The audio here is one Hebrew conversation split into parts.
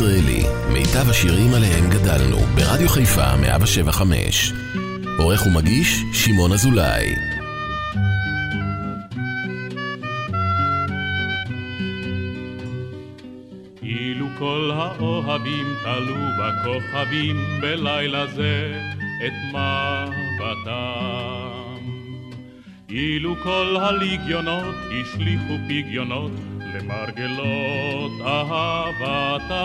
מאזינים לשיר ישראלי, מיטב השירים עליהם גדלנו, ברדיו חיפה 175. עורך ומגיש, שמעון אזולאי. אילו כל האוהבים תלו בכוכבים בלילה זה את מבטם. אילו כל הליגיונות השליכו פגיונות למרגלות אהבתם.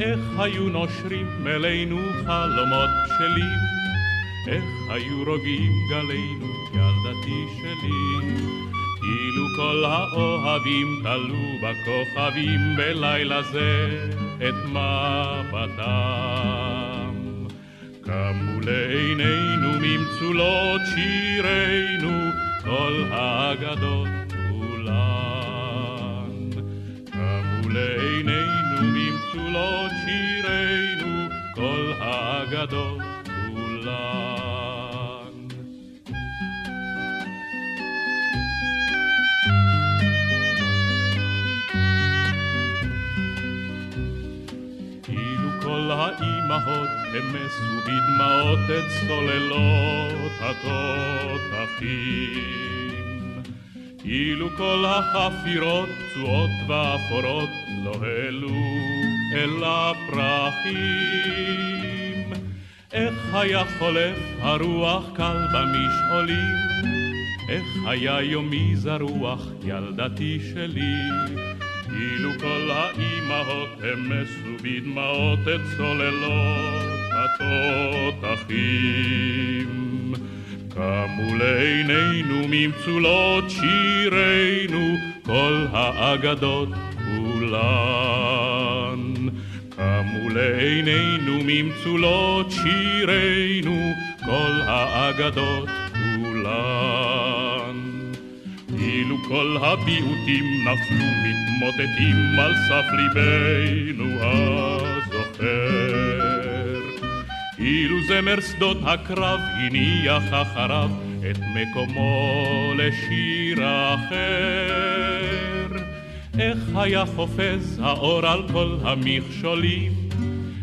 איך היו נושרים אלינו חלומות בשלים, איך היו רוגעים גלינו ילדתי שלי. כאילו כל האוהבים תלו בכוכבים בלילה זה את מבטם. קמו לעינינו ממצולות שירינו כל האגדות כולן. קמו לעינינו ממצולות שירינו כל האגדות כולן. כאילו כל האימהות המסו בדמעות את צוללות התותחים. כאילו כל החפירות פצועות ואפורות לא העלו אל הפרחים. איך היה חולף הרוח קל במשעולים? איך היה יומי זרוח ילדתי שלי? אילו כל האימהות המסו בדמעות את צוללות התותחים. קמו לעינינו ממצולות שירינו כל האגדות כולן. קמו לעינינו ממצולות שירינו כל האגדות כולן. אילו כל הביעוטים נפלו מתמוטטים על סף ליבנו הזוכר. אילו זמר שדות הקרב הניח אחריו את מקומו לשיר אחר. איך היה חופז האור על כל המכשולים,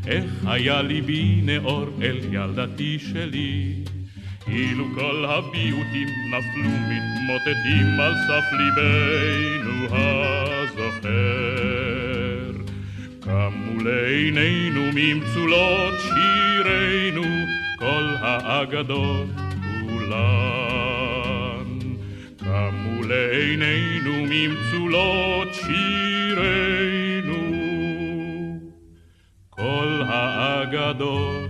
איך היה ליבי נאור אל ילדתי שלי. אילו כל הביעוטים נפלו מתמוטטים על סף ליבנו הזוכר. לעינינו ממצולות שירינו כל האגדות כולן. לעינינו ממצולות שירינו כל האגדות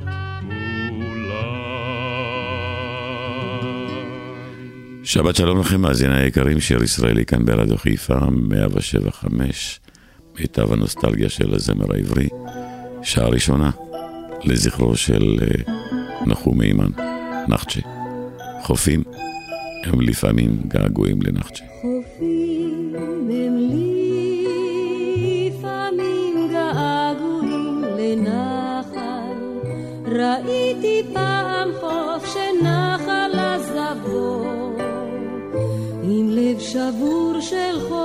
שבת שלום לכם, מאזיני היקרים, שיר ישראלי כאן ברדיו חיפה, 175, מיטב הנוסטלגיה של הזמר העברי, שעה ראשונה, לזכרו של uh, נחום מימן, נחצ'ה. חופים הם לפעמים געגועים לנחצ'ה. חופים הם לפעמים געגועים לנחל, ראיתי פעם חוף שנחל עזבו. עם לב שבור של חול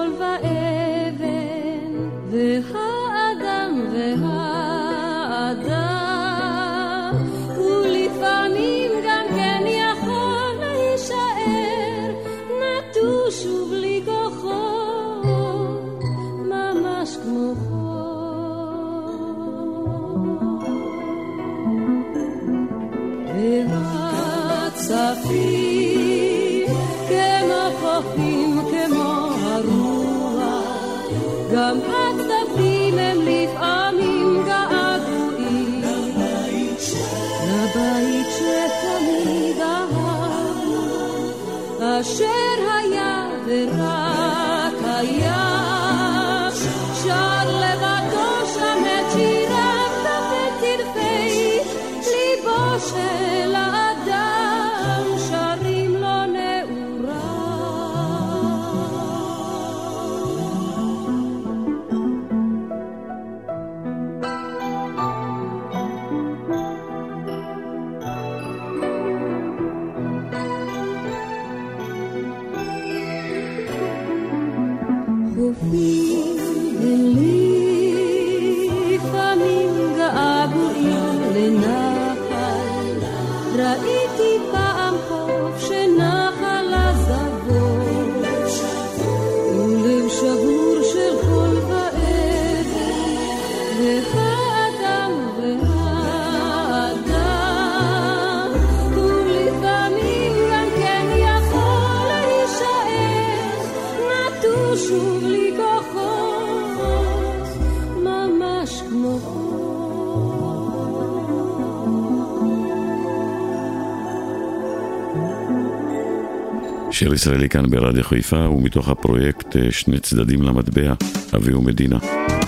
שיר ישראלי כאן ברדיו חיפה, ומתוך הפרויקט אה, שני צדדים למטבע, אבי ומדינה,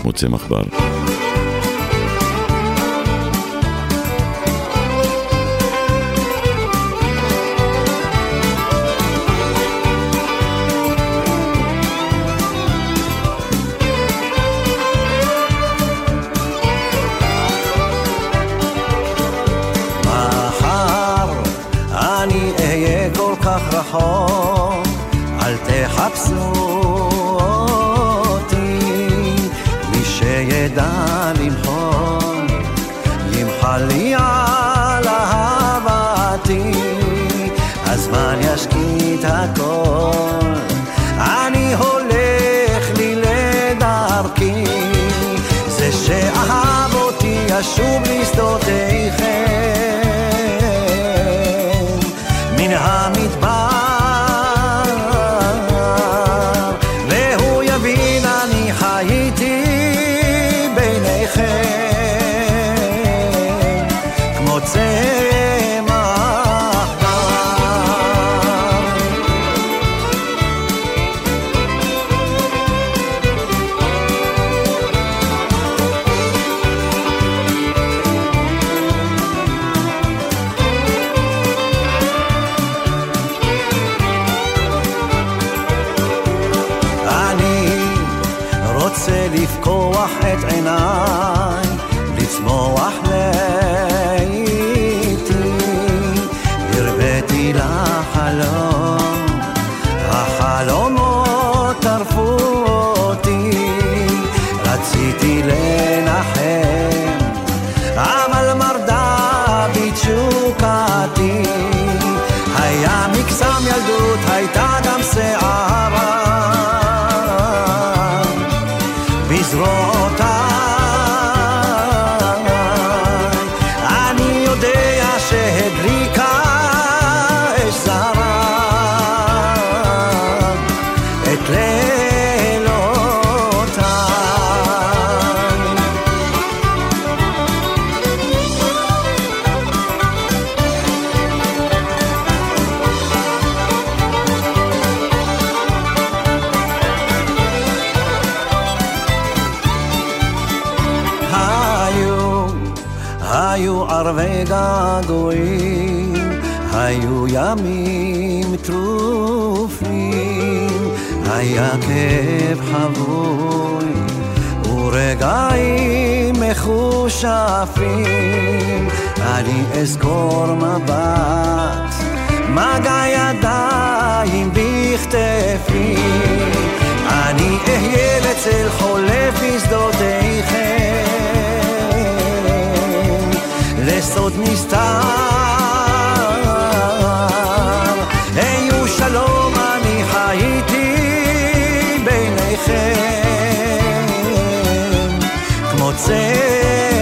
מוצא מחבר. מנסה לפקוח את עיניי, לצמוח לב. מחושפים, אני אזכור מבט, מגע ידיים בכתפי, אני אהיה לצל חולף בשדותיכם, לסוד נסתר. רדיו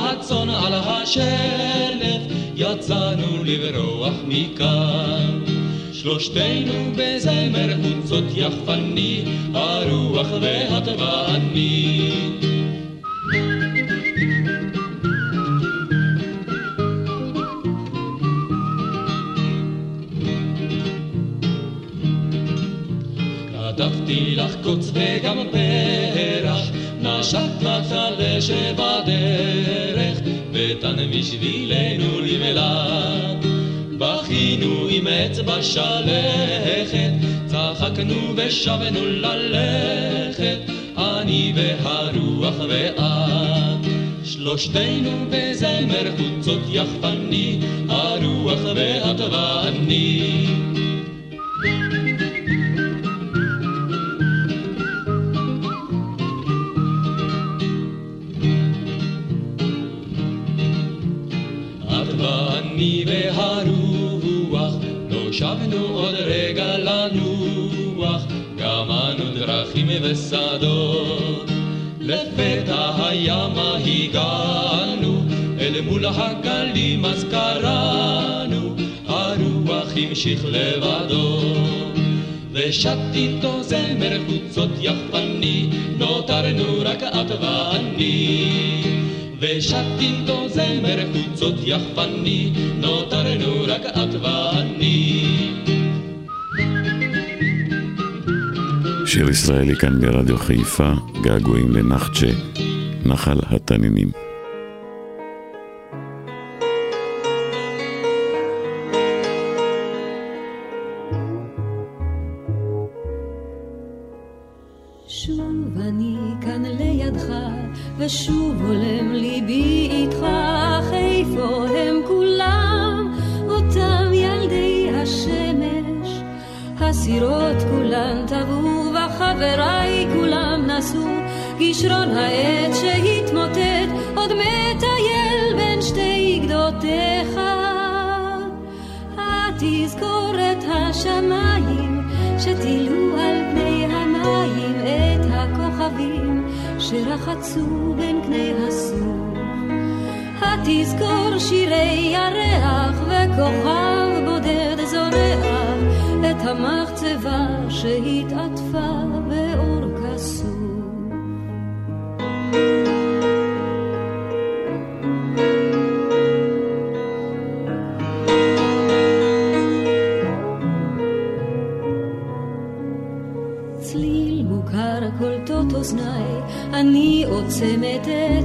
הצאן על השלף, יצאנו לברוח מכאן. שלושתנו בזמר חוצות יחפני, הרוח ואת ושבנו ללכת, אני והרוח ואת. שלושתנו בזמר חוצות יחפני, הרוח ואת ואני. שבנו עוד רגע הגלים אז קראנו, הרוח המשיך לבדו. ושט איתו זמר חוצות יחפני, נותרנו רק את ואני. ושט איתו זמר חוצות יחפני, נותרנו רק את ואני. שיר ישראלי כאן ברדיו חיפה, געגועים לנחצ'ה, נחל התנינים. אני עוצמת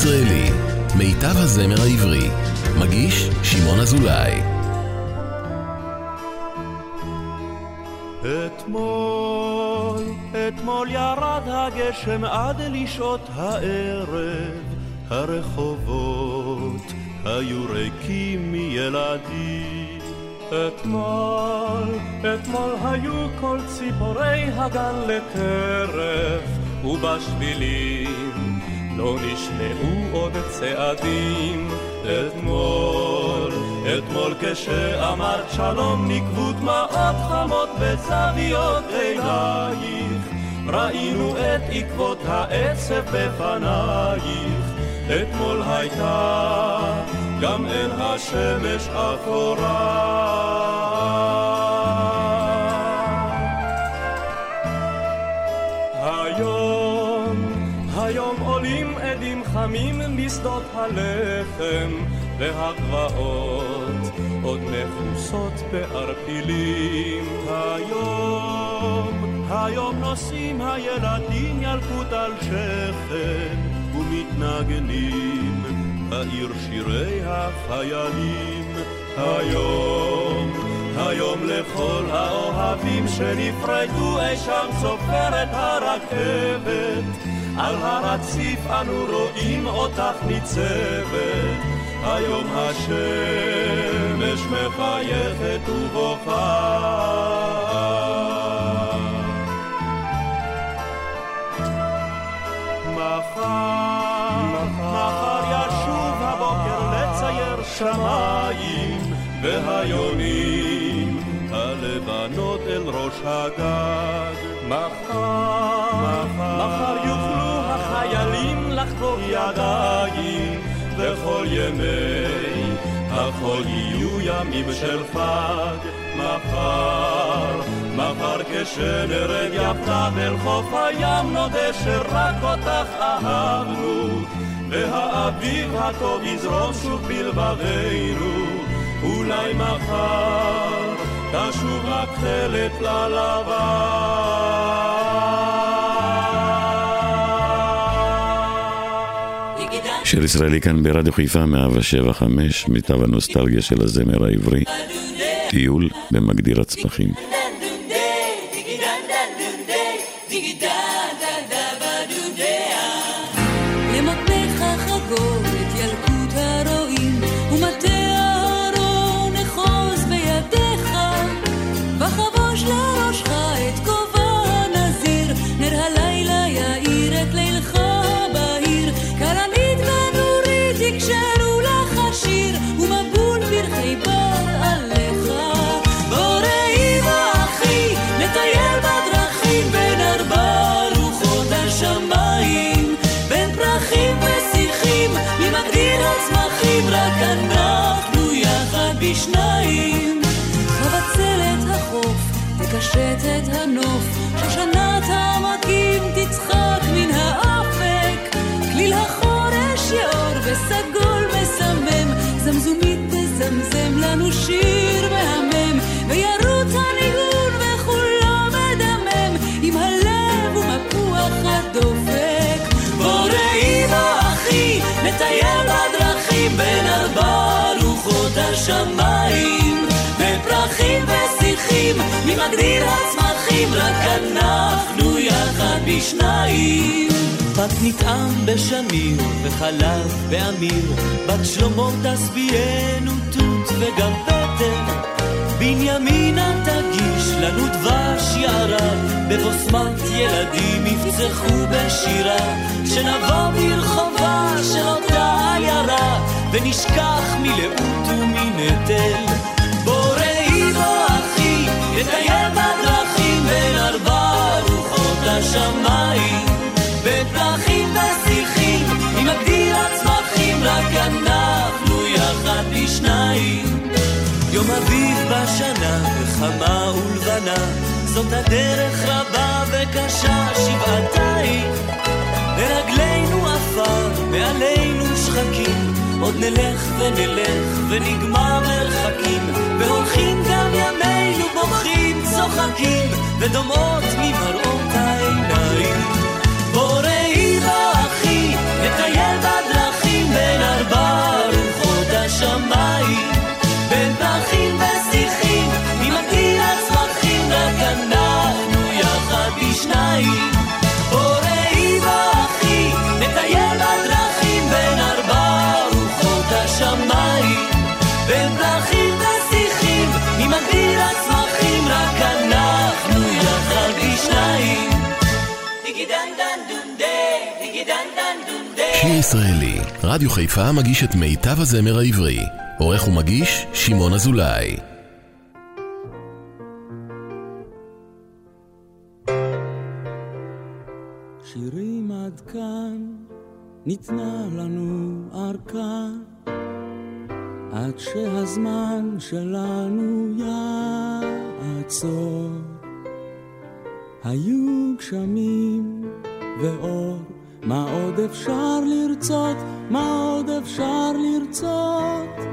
הישראלי, מיטב הזמר העברי, מגיש שמעון אזולאי. אתמול, אתמול ירד הגשם עד לשעות הערב, הרחובות היו ריקים מילדים. אתמול, אתמול היו כל ציפורי הגן לטרף, ובשבילים לא נשמעו עוד צעדים. אתמול, אתמול כשאמרת שלום נקבו דמעות חמות בזוויות עינייך. ראינו את עקבות העצב בפנייך. אתמול הייתה גם אין השמש אפורה. משדות הלחם, והגבעות עוד מכוסות בערפילים. היום, היום נושאים הילדים ילקוט על שכם, ומתנגנים בעיר שירי החיילים. היום, היום לכל האוהבים שנפרדו אי שם צופרת הרכבת. על הרציף אנו רואים אותך ניצבת. היום השמש מחייכת ובוכה. מחר, מחר ישוב הבוקר לצייר שמיים והיונים הלבנות אל ראש הגג. מחר, ידיים וכל ימי החול יהיו ימים של חג. מחר, מחר כשנרד יחדיו אל חוף הים נודה שרק אותך אהבנו והאביב הטוב יזרום שוב בלבבינו אולי מחר תשוב רק תכלת ללבן שיר ישראלי כאן ברדיו חיפה 175, מיטב הנוסטלגיה של הזמר העברי, טיול במגדיר הצמחים. ושיחים, ממגדיר הצמחים, רק אנחנו יחד בשניים. פת נטעם בשמיר וחלב באמיר, בת שלמה תשביענו תות וגם פטר. בנימינה תגיש לנו דבש יערה, בבוסמת ילדים יפצחו בשירה, שנבוא ברחובה של אותה עיירה, ונשכח מלאות ומנטל. נטייל בדרכים בין ארבע רוחות השמיים, בפרחים ושיחים, עם מגדיר הצמחים, רק אנחנו יחד בשניים. יום אביב בשנה, וחמה ולבנה, זאת הדרך רבה וקשה שבעתיים. לרגלינו עפר, מעלינו שחקים, עוד נלך ונלך ונגמר מרחקים, והולכים גם ימינו המוחים צוחקים ודומעות ממראות העיניים. בוראי ואחי, נטייל בדרכים בין ארבע רוחות השמיים. בין פרחים ושיחים, ממגעיל הצמחים, רק אנחנו יחד בשניים. שיר ישראלי, רדיו חיפה מגיש את מיטב הזמר העברי. עורך ומגיש, שמעון אזולאי. שירים עד כאן, ניתנה לנו ארכה, עד שהזמן שלנו יעצור. היו גשמים ואור, מה עוד אפשר לרצות? מה עוד אפשר לרצות?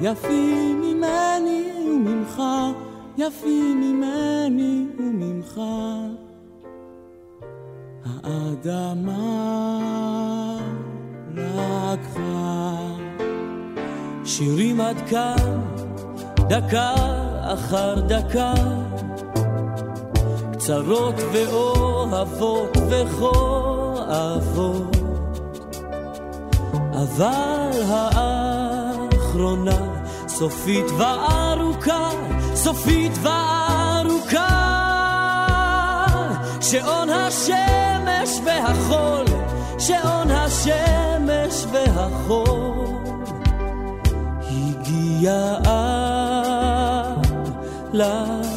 יפים ממני וממך, יפים ממני וממך. האדמה לקחה שירים עד כאן, דקה אחר דקה, קצרות ואוהבות וכואבות, אבל האחרונה סופית וארוכה, סופית וארוכה, שעון השמש והחול, שעון השמש והחול, הגיע לקו.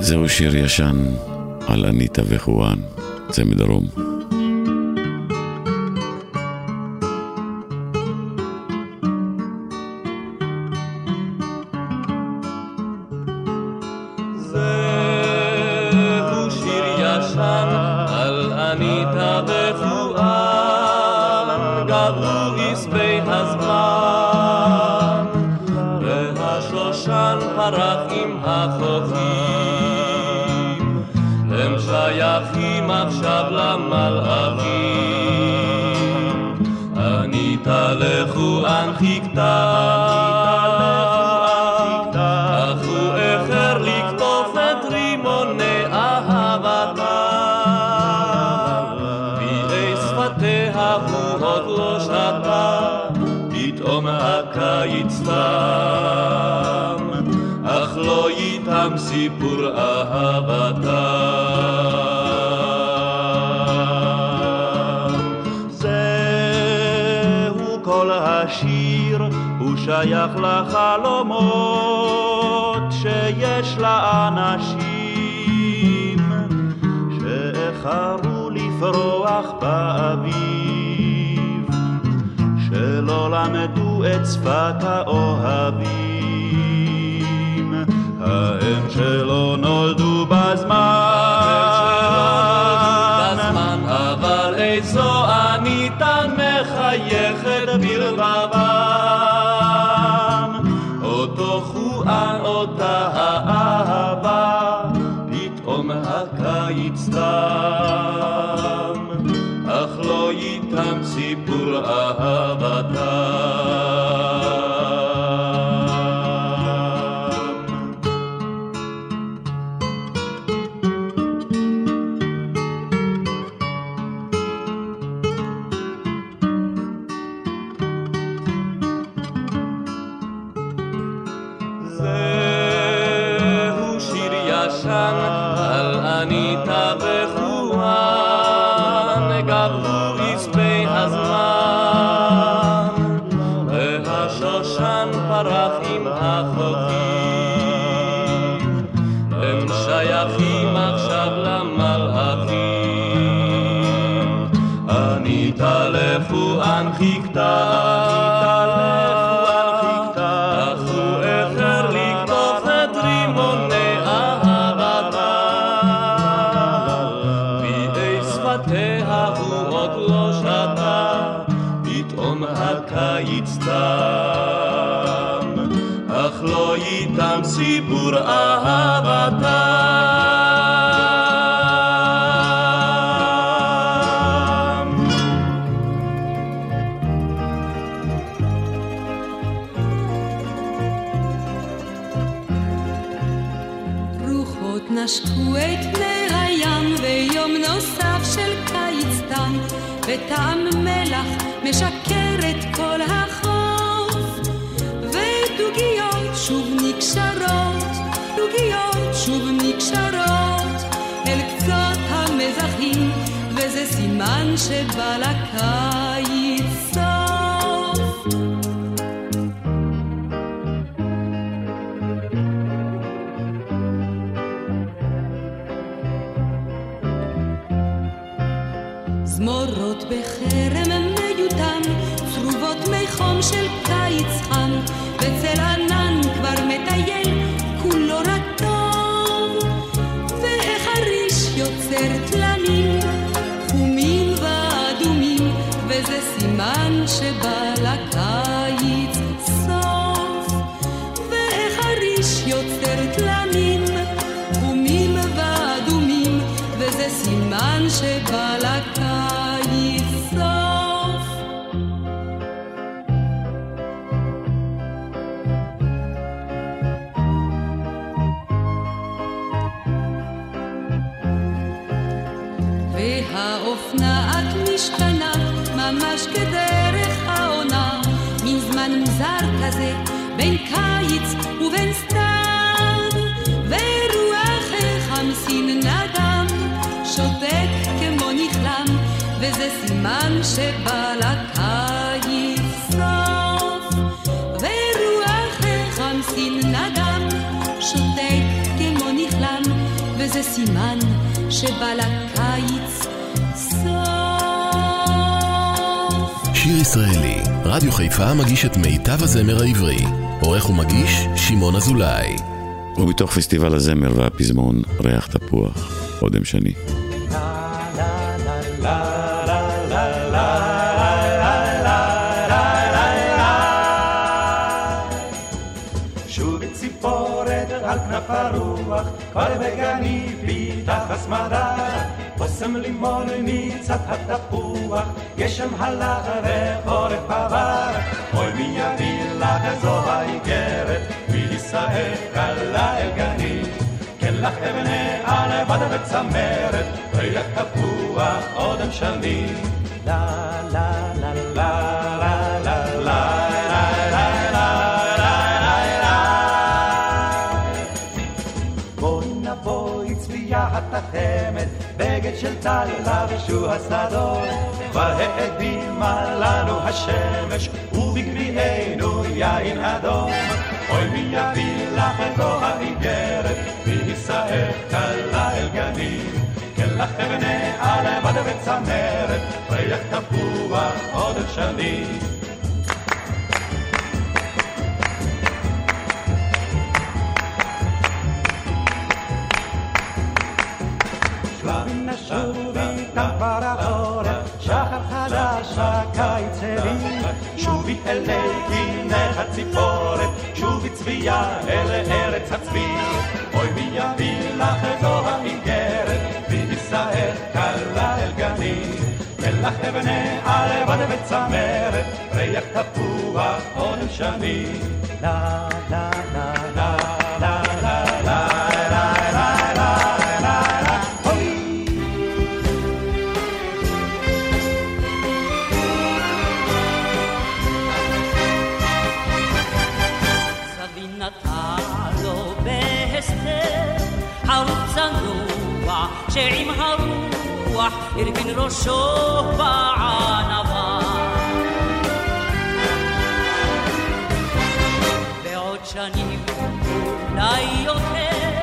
זהו שיר ישן על אניטה וחואן, זה מדרום. פתאום הקיץ תם, אך לא איתם סיפור אהבתם. זהו כל השיר, הוא שייך לחלומות שיש לאנשים שאיחרו לפרוח באביב, את שפת האוהבים, ההם שלא נולדו בזמן, הקיץ תם אך לא איתם סיפור אהבתם סימן שבא לקיץ כדרך העונה, מין זמן מוזר כזה, בין קיץ ובין סתיו, ורוח החמסין נדם, שותק כמו נכלם, וזה סימן שבא לקיץ סוף. ורוח החמסין נדם, שותק כמו נכלם, וזה סימן שבא לקיץ סוף. ישראלי, רדיו חיפה מגיש את מיטב הזמר העברי. עורך ומגיש, שמעון אזולאי. ומתוך פסטיבל הזמר והפזמון, ריח תפוח, אודם שני. על כנף הרוח, כבר בגני פיתח הסמדה. בושם לימון מצד התפוח, גשם הלך וחורף עבר. אוי מי יביא לך זו האיגרת, מישראל קלה אל גני. כן לך אבני ענבד וצמרת, ריח תפוח אודם שני. לה לה לה לה לה לה לה טל לבשו השדות. כבר האדימה לנו השמש, ובגביענו יין אדום. אוי מי יביא לך זו האיגרת, מישראל קלה אל גנים. כן לך אבני ענבד וצמרת, ריח תפוח עוד שנים. שלבים נשוב איתם כבר החורף, שחר חדש הקיץ הביא. שובי אלי קינת הציפורת, שובי צביה אל ארץ הצבי. אוי מי יביא לך זו האיגרת, בישראל קלה אל גנים. מלח על לבד וצמרת, ריח תפוח עוד שני. לה לה לה הרוח הרכין ראשו בענווה. בעוד שנים אולי יותר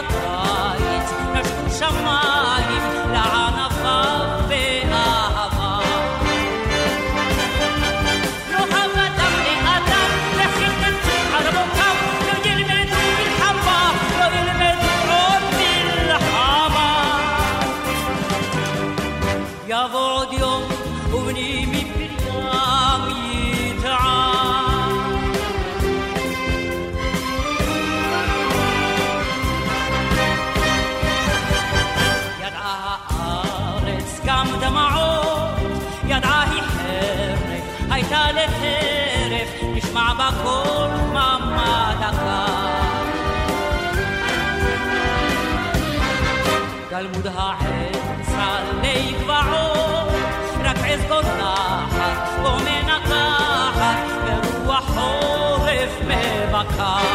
out. תלמוד העץ עלי גבעות, רק עז בוזנחת ומנתחת, ורוח חורף מבקעת.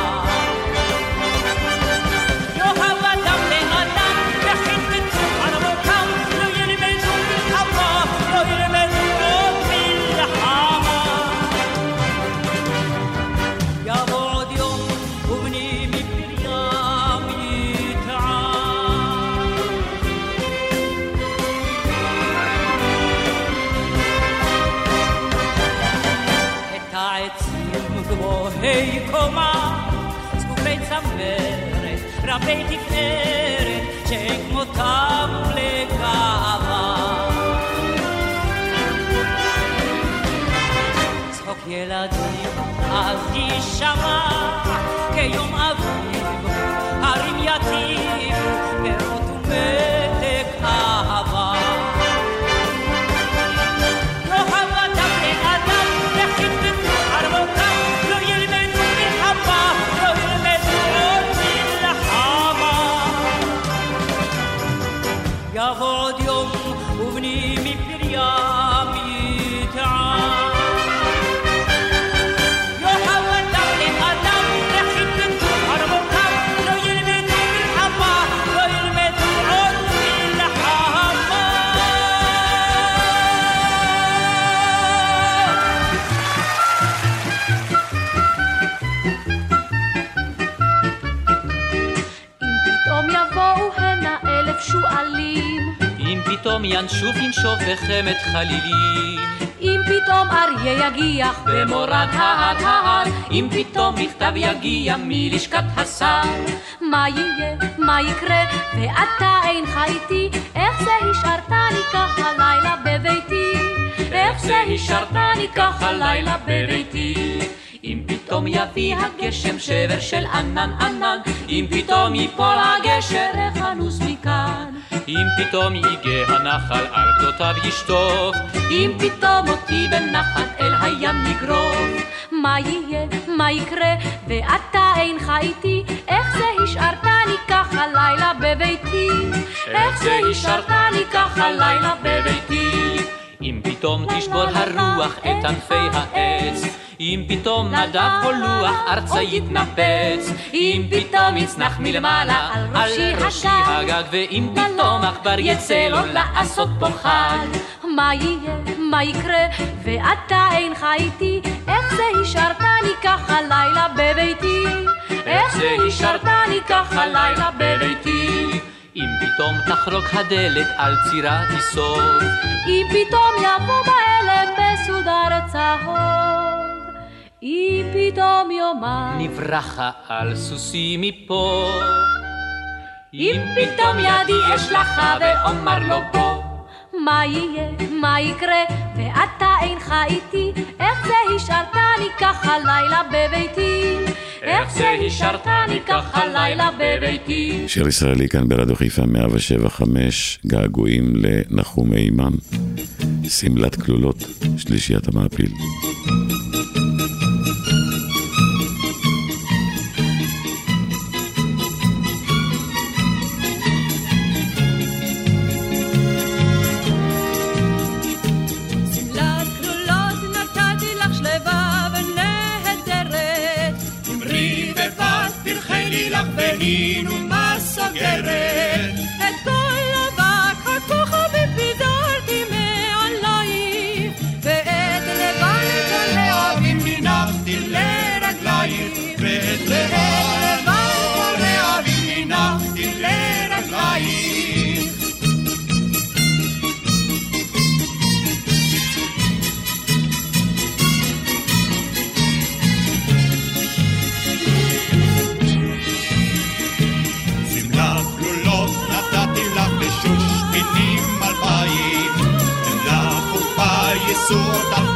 רבי תפארת, שאין כמותם לגאווה. צחוק ילדים אז יישמע כיום אביב, פתאום ינשוף בחמת חלילים, אם פתאום אריה יגיח במורד העד, אם פתאום מכתב יגיע מלשכת השר, מה יהיה, מה יקרה, ואתה אינך איתי, איך זה השארתני ככה לילה בביתי? איך זה השארתני ככה לילה בביתי. אם פתאום יביא הגשם שבר של ענן ענן, אם פתאום ייפול הגשר, איך? אם פתאום ייגה הנחל על גדותיו ישטוף, אם פתאום אותי בנחת אל הים יגרוף, מה יהיה, מה יקרה, ואתה אינך איתי, איך זה השארתני ככה לילה בביתי? איך זה השארתני ככה לילה בביתי? אם פתאום תשבור הרוח את ענפי העץ, אם פתאום נדב או לוח ארצה יתנפץ, אם פתאום יצנח מלמעלה על ראשי הגג, ואם פתאום עכבר יצא לו לעשות פה חג. מה יהיה, מה יקרה, ואתה אינך איתי, איך זה השארתני ככה לילה בביתי? איך זה השארתני ככה לילה בביתי? אם פתאום תחרוק הדלת על צירה תיסוב, אם פתאום יבוא בהלם מסודר צהוב, אם פתאום יאמר נברחה על סוסי מפה. אם פתאום ידי אשלחה ואומר לו בוא מה יהיה, מה יקרה, ואתה אינך איתי, איך זה השארתני ככה לילה בביתי? איך זה השארתני ככה לילה בביתי? שיר ישראלי כאן ברדיו חיפה 175, געגועים לנחום הימן, שמלת כלולות, שלישיית המעפיל. sua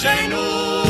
Gênio.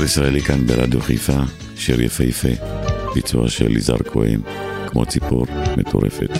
שיר ישראלי כאן ברדיו חיפה, שיר יפהפה, ביצוע של יזהר כהן, כמו ציפור מטורפת.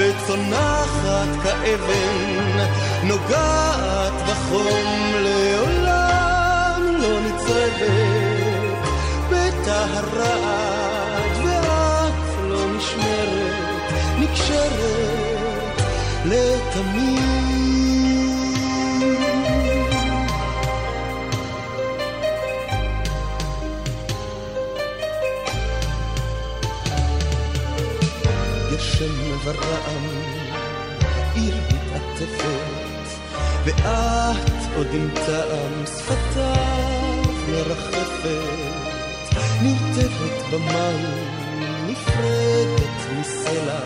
וצונחת כאבן, נוגעת בחום לעולם לא נצרבת, בטהרת ואף לא נשמרת, נקשרת לתמיד. ורעם, עיר מתעטפת, ואת עוד עם טעם שפתיו מרחפת, נרטבת במים, נפרדת מסלע,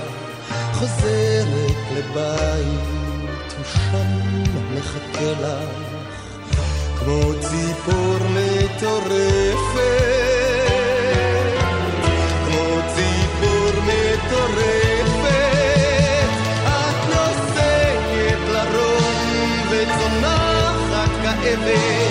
חוזרת לבית, ושם מחכה לך, כמו ציפור מטורפת. living.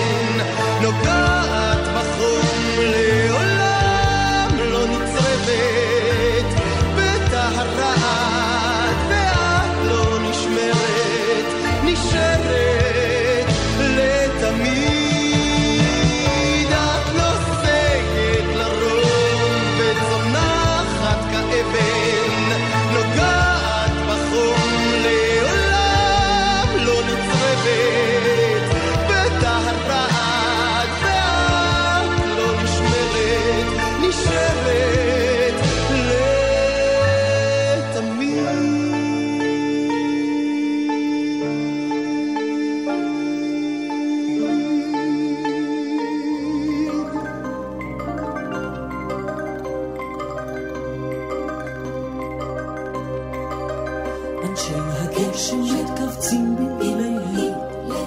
קופצים מתכווצים ה.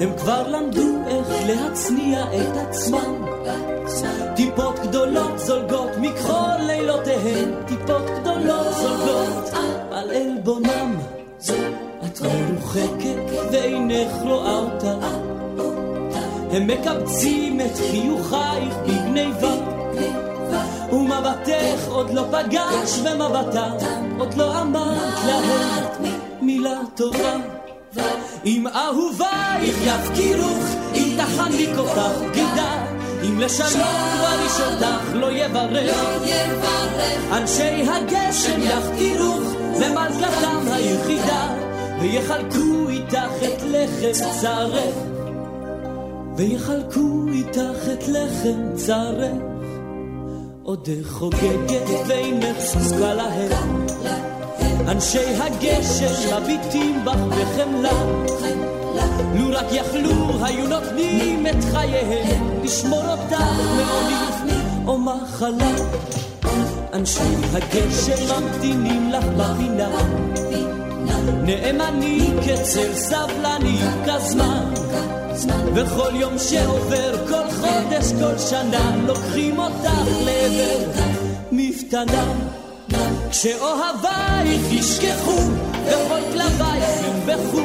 הם כבר למדו איך להצניע את עצמם. טיפות גדולות זולגות מכל לילותיהן, טיפות גדולות זולגות על עלבונם. את מרוחקת ואינך רואה אותה. הם מקבצים את חיוכייך בגניבה. ומבטך עוד לא פגש במבטה, עוד לא אמרת להם. טובה. אם אהובייך יפקירוך, אם תחניק אותך בגידה, אם לשלום כבר איש אותך לא יברך, אנשי הגשם יחתירוך למלכתם היחידה, ויחלקו איתך את לחם צרך, ויחלקו איתך את לחם צרך. עודך חוגגת ואינך זקוקה להם, אנשי הגשם מביטים בך בחמלה. לו רק יכלו היו נותנים את חייהם לשמור אותך מעוני או מחלה. אנשי הגשם ממתינים לך בפינה, נאמני כצל סבלני כזמן. וכל יום שעובר, כל חודש, כל שנה, לוקחים אותך לעבר מפתנה. כשאוהבייך ישכחו, וכל כלבייך ינבחו,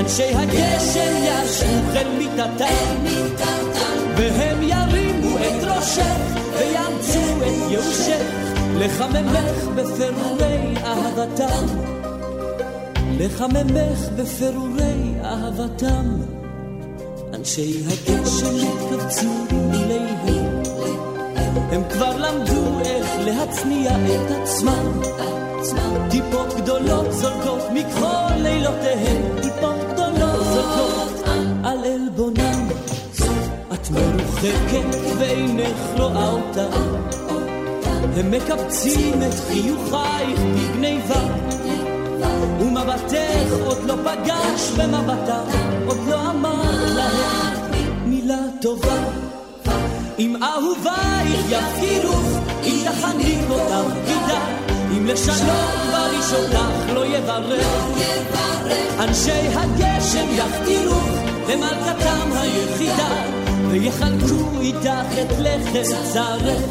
אנשי הגשם ישוב אל מיטתם, והם ירימו את ראשך, ויאמצו את ייאושך, לחממך בפירורי אהבתם. לחממך בפירורי אהבתם. אנשי הגשם התקבצו אליהם, הם כבר למדו איך להצניע את עצמם. טיפות גדולות זולגות מכל לילותיהם, טיפות גדולות זולגות על עלבונם. את מרוחקת ואינך רואה אותה, הם מקבצים את חיוכייך בגניבה. ומבטך עוד לא פגש במבטה, עוד לא אמר להם מילה טובה. אם אהובייך יפקירוך, אם תחניק אותך גידה, אם לשלום כבר אותך לא יברך. אנשי הגשם יפקירוך למלכתם היחידה, ויחלקו איתך את לחם צרך,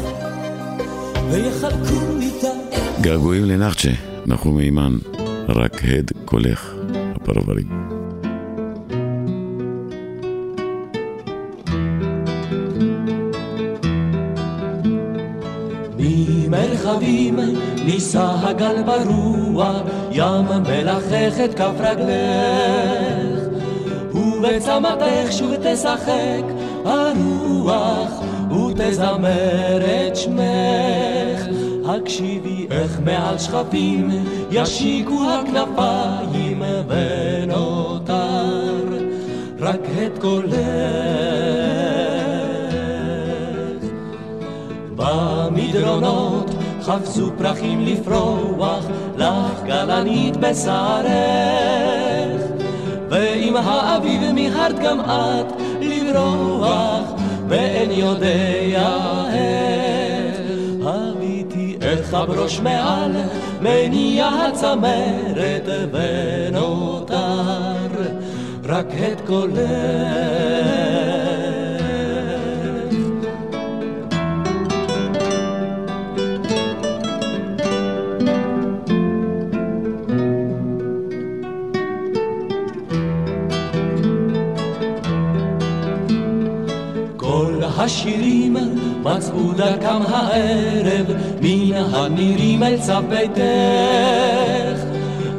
ויחלקו איתך... געגועים לנחצ'ה, נחום אימן, רק הד קולך, הפרברים. נישא הגל ברוח, ים מלחך את כף רגלך. ובצמתך שוב תשחק הרוח, ותזמר את שמך. הקשיבי איך מעל שכפים ישיקו הכנפיים ונותר רק את קולך. במדרונות חפשו פרחים לפרוח לך גלנית בשרך ועם האביב מיהרת גם את לברוח ואין יודע איך איך הברוש מעל מניע הצמרת ונותר רק את קולך. השירים מצאו דרכם הערב מן הנירים אל צו ביתך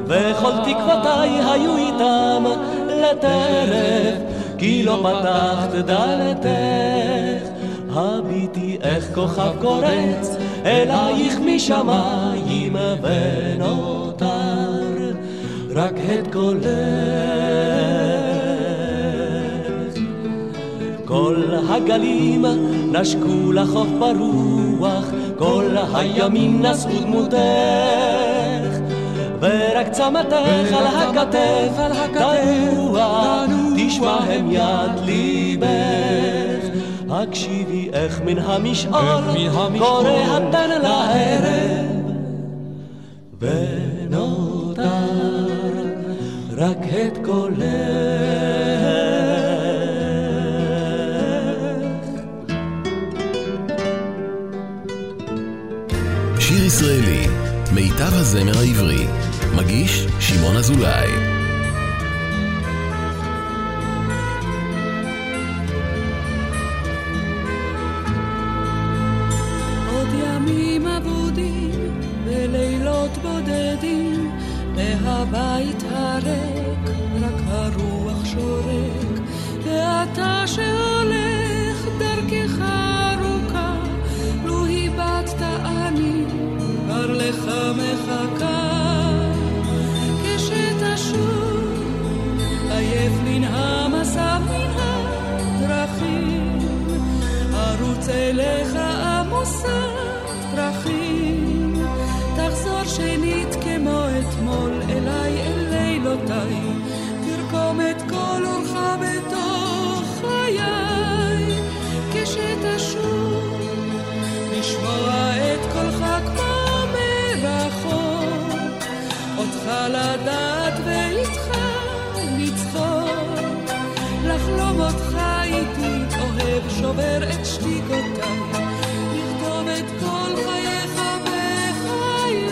וכל תקוותיי היו איתם לטרף כי לא פתחת דלתך. הביטי איך כוכב קורץ אלייך משמיים ונותר רק את קולך כל הגלים נשקו לחוף ברוח, כל הימים נשאו דמותך, ורק צמתך על הכתף, על תנוע, תשמע הם יד ליבך. הקשיבי איך מן המשעול קורא התן לערב, ונותר רק את קולך. הזמר העברי, מגיש שמעון אזולאי. הבית הריק, רק הרוח שורק, ואתה שהולך דרכך שובר את שתיקותיי, לכתוב את כל חייך בחיי.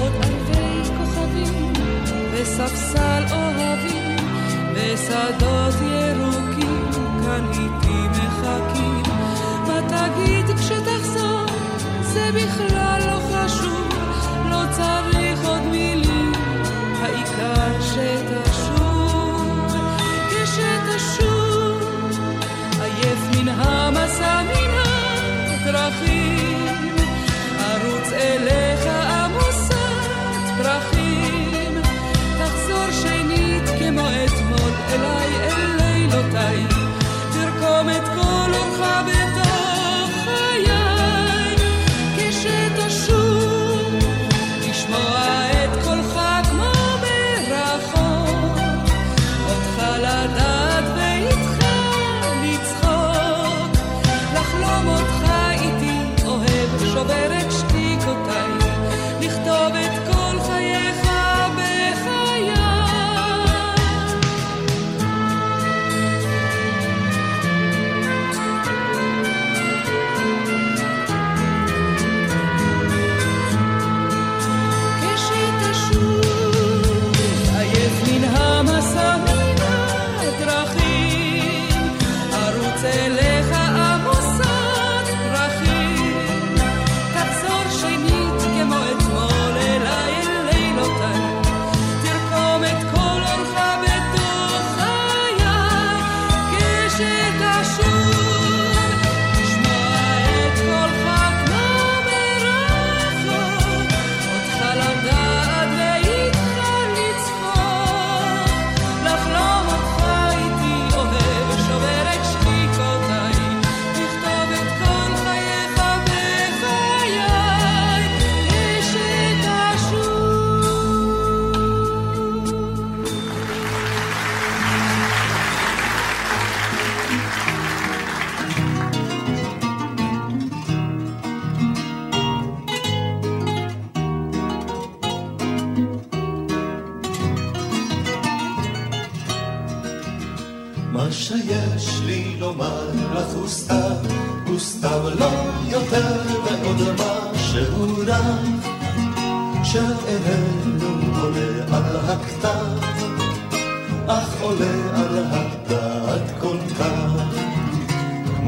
עוד ערבי כוכבים, וספסל אוהבים, ושדות ירוקים, כאן איתי מחכים. מה תגיד כשתחזור? זה בכלל לא חשוב, לא צריך...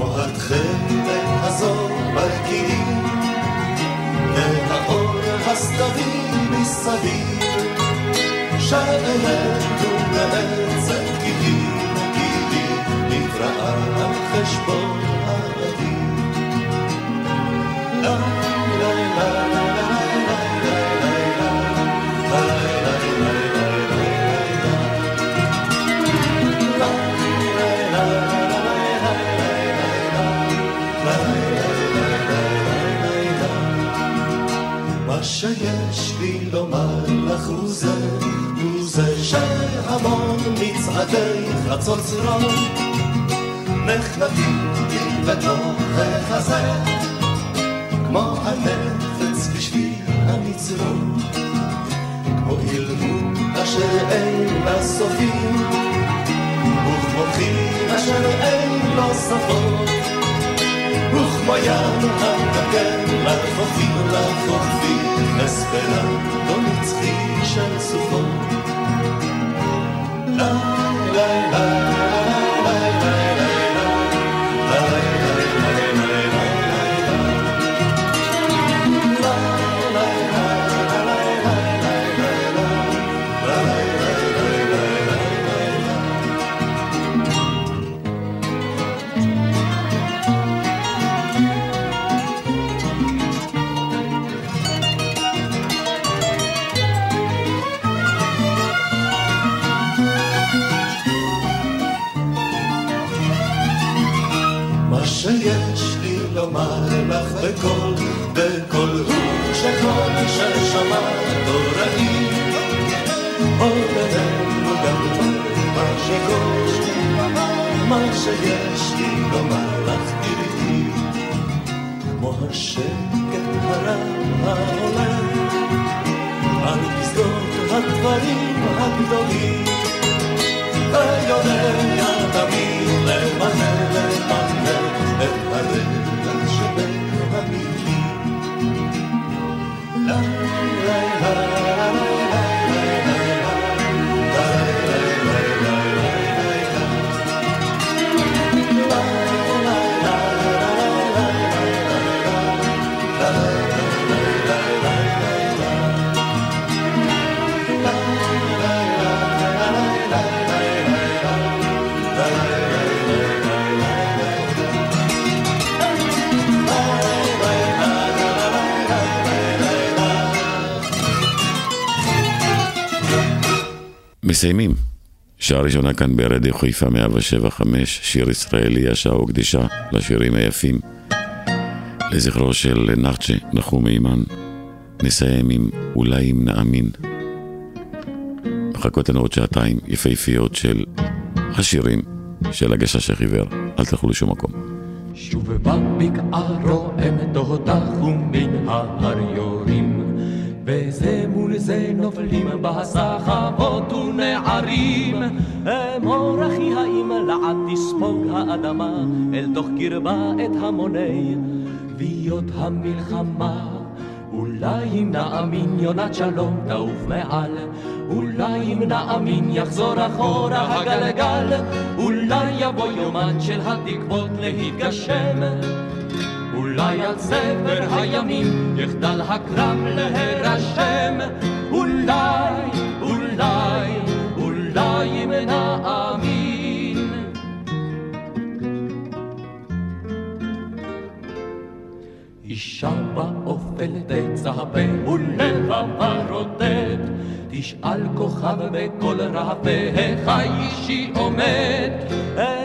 כמו התכלת הזו בגילים, והאור הסתווי מסביב, שאלינו בעצם גילים, גילים, נבראה על חשבון לומר לך הוא זה, הוא זה שהמון מצעדי חצות זרום נחלטים בתוך החזה כמו הנפץ בשביל הנצרום כמו אילמות אשר אין לה סופים וכמו חיל אשר אין לו שפות. וכמו ים המתקן לחופים לחופים, אספרנטו לא נצחי של סופו. ליי ליי ליי שכל ששמע תורני. עוד איננו גם מה שגוש, מה שיש לי לומר לך תראי, כמו השקט הרב העולם, על פסגות הדברים הגדולים. ויודע תמיד למלא למלא את הרגע מסיימים. שעה ראשונה כאן ברדיו חיפה 175, שיר ישראלי, השעה הוקדשה לשירים היפים. לזכרו של נחצ'ה, נחום מימן. נסיים עם אולי אם נאמין. מחכות לנו עוד שעתיים יפהפיות של השירים של הגשש החיוור. אל תלכו לשום מקום. שוב בבקעה רועם תותח ומן ההר יורים וזה מול זה נופלים בסחבות ונערים. אמור אחי האם לעד תספוג האדמה אל תוך קרבה את המוני גוויות המלחמה. אולי אם נאמין יונת שלום תעוף מעל, אולי אם נאמין יחזור אחורה הגלגל, אולי יבוא יומן של התקוות להתגשם. אולי על ספר הימים יחדל הקרב להירשם, אולי, אולי, אולי אם נאמין. אישה באופל תצפה ולבבה רוטט, תשאל כוכב בקול היכי אישי עומד.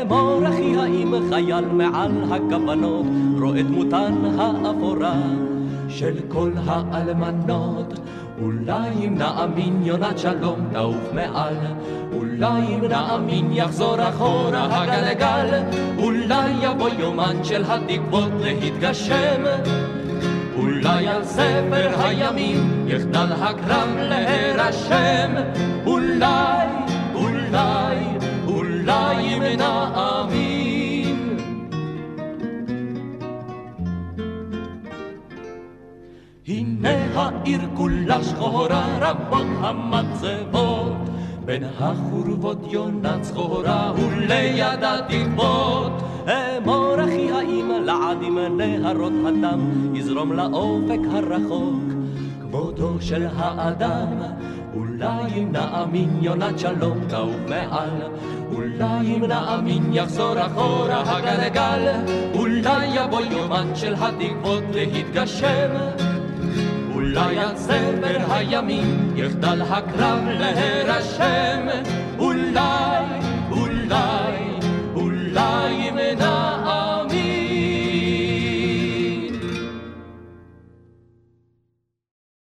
אמור אחי האם חייל מעל הכוונות, רואה דמותן האפורה של כל האלמנות. אולי אם נאמין יונת שלום תעוף מעל, אולי אם נאמין יחזור אחורה הגלגל, אולי יבוא יומן של התקוות להתגשם. אולי על ספר הימים יחדל הקרב להירשם, אולי, אולי, אולי נאמין. הנה העיר כולה שחורה, רבות המצבות, בין החורבות יונה צחורה וליד התקוות. אמור אחי האם לעד עם נהרות הדם יזרום לאופק הרחוק. כבודו של האדם אולי אם נאמין יונת שלום תעוף מעל. אולי אם נאמין יחזור אחורה הגלגל אולי יבוא יומן של התקוות להתגשם אולי על זמר הימים יחדל הקרב להירשם, אולי, אולי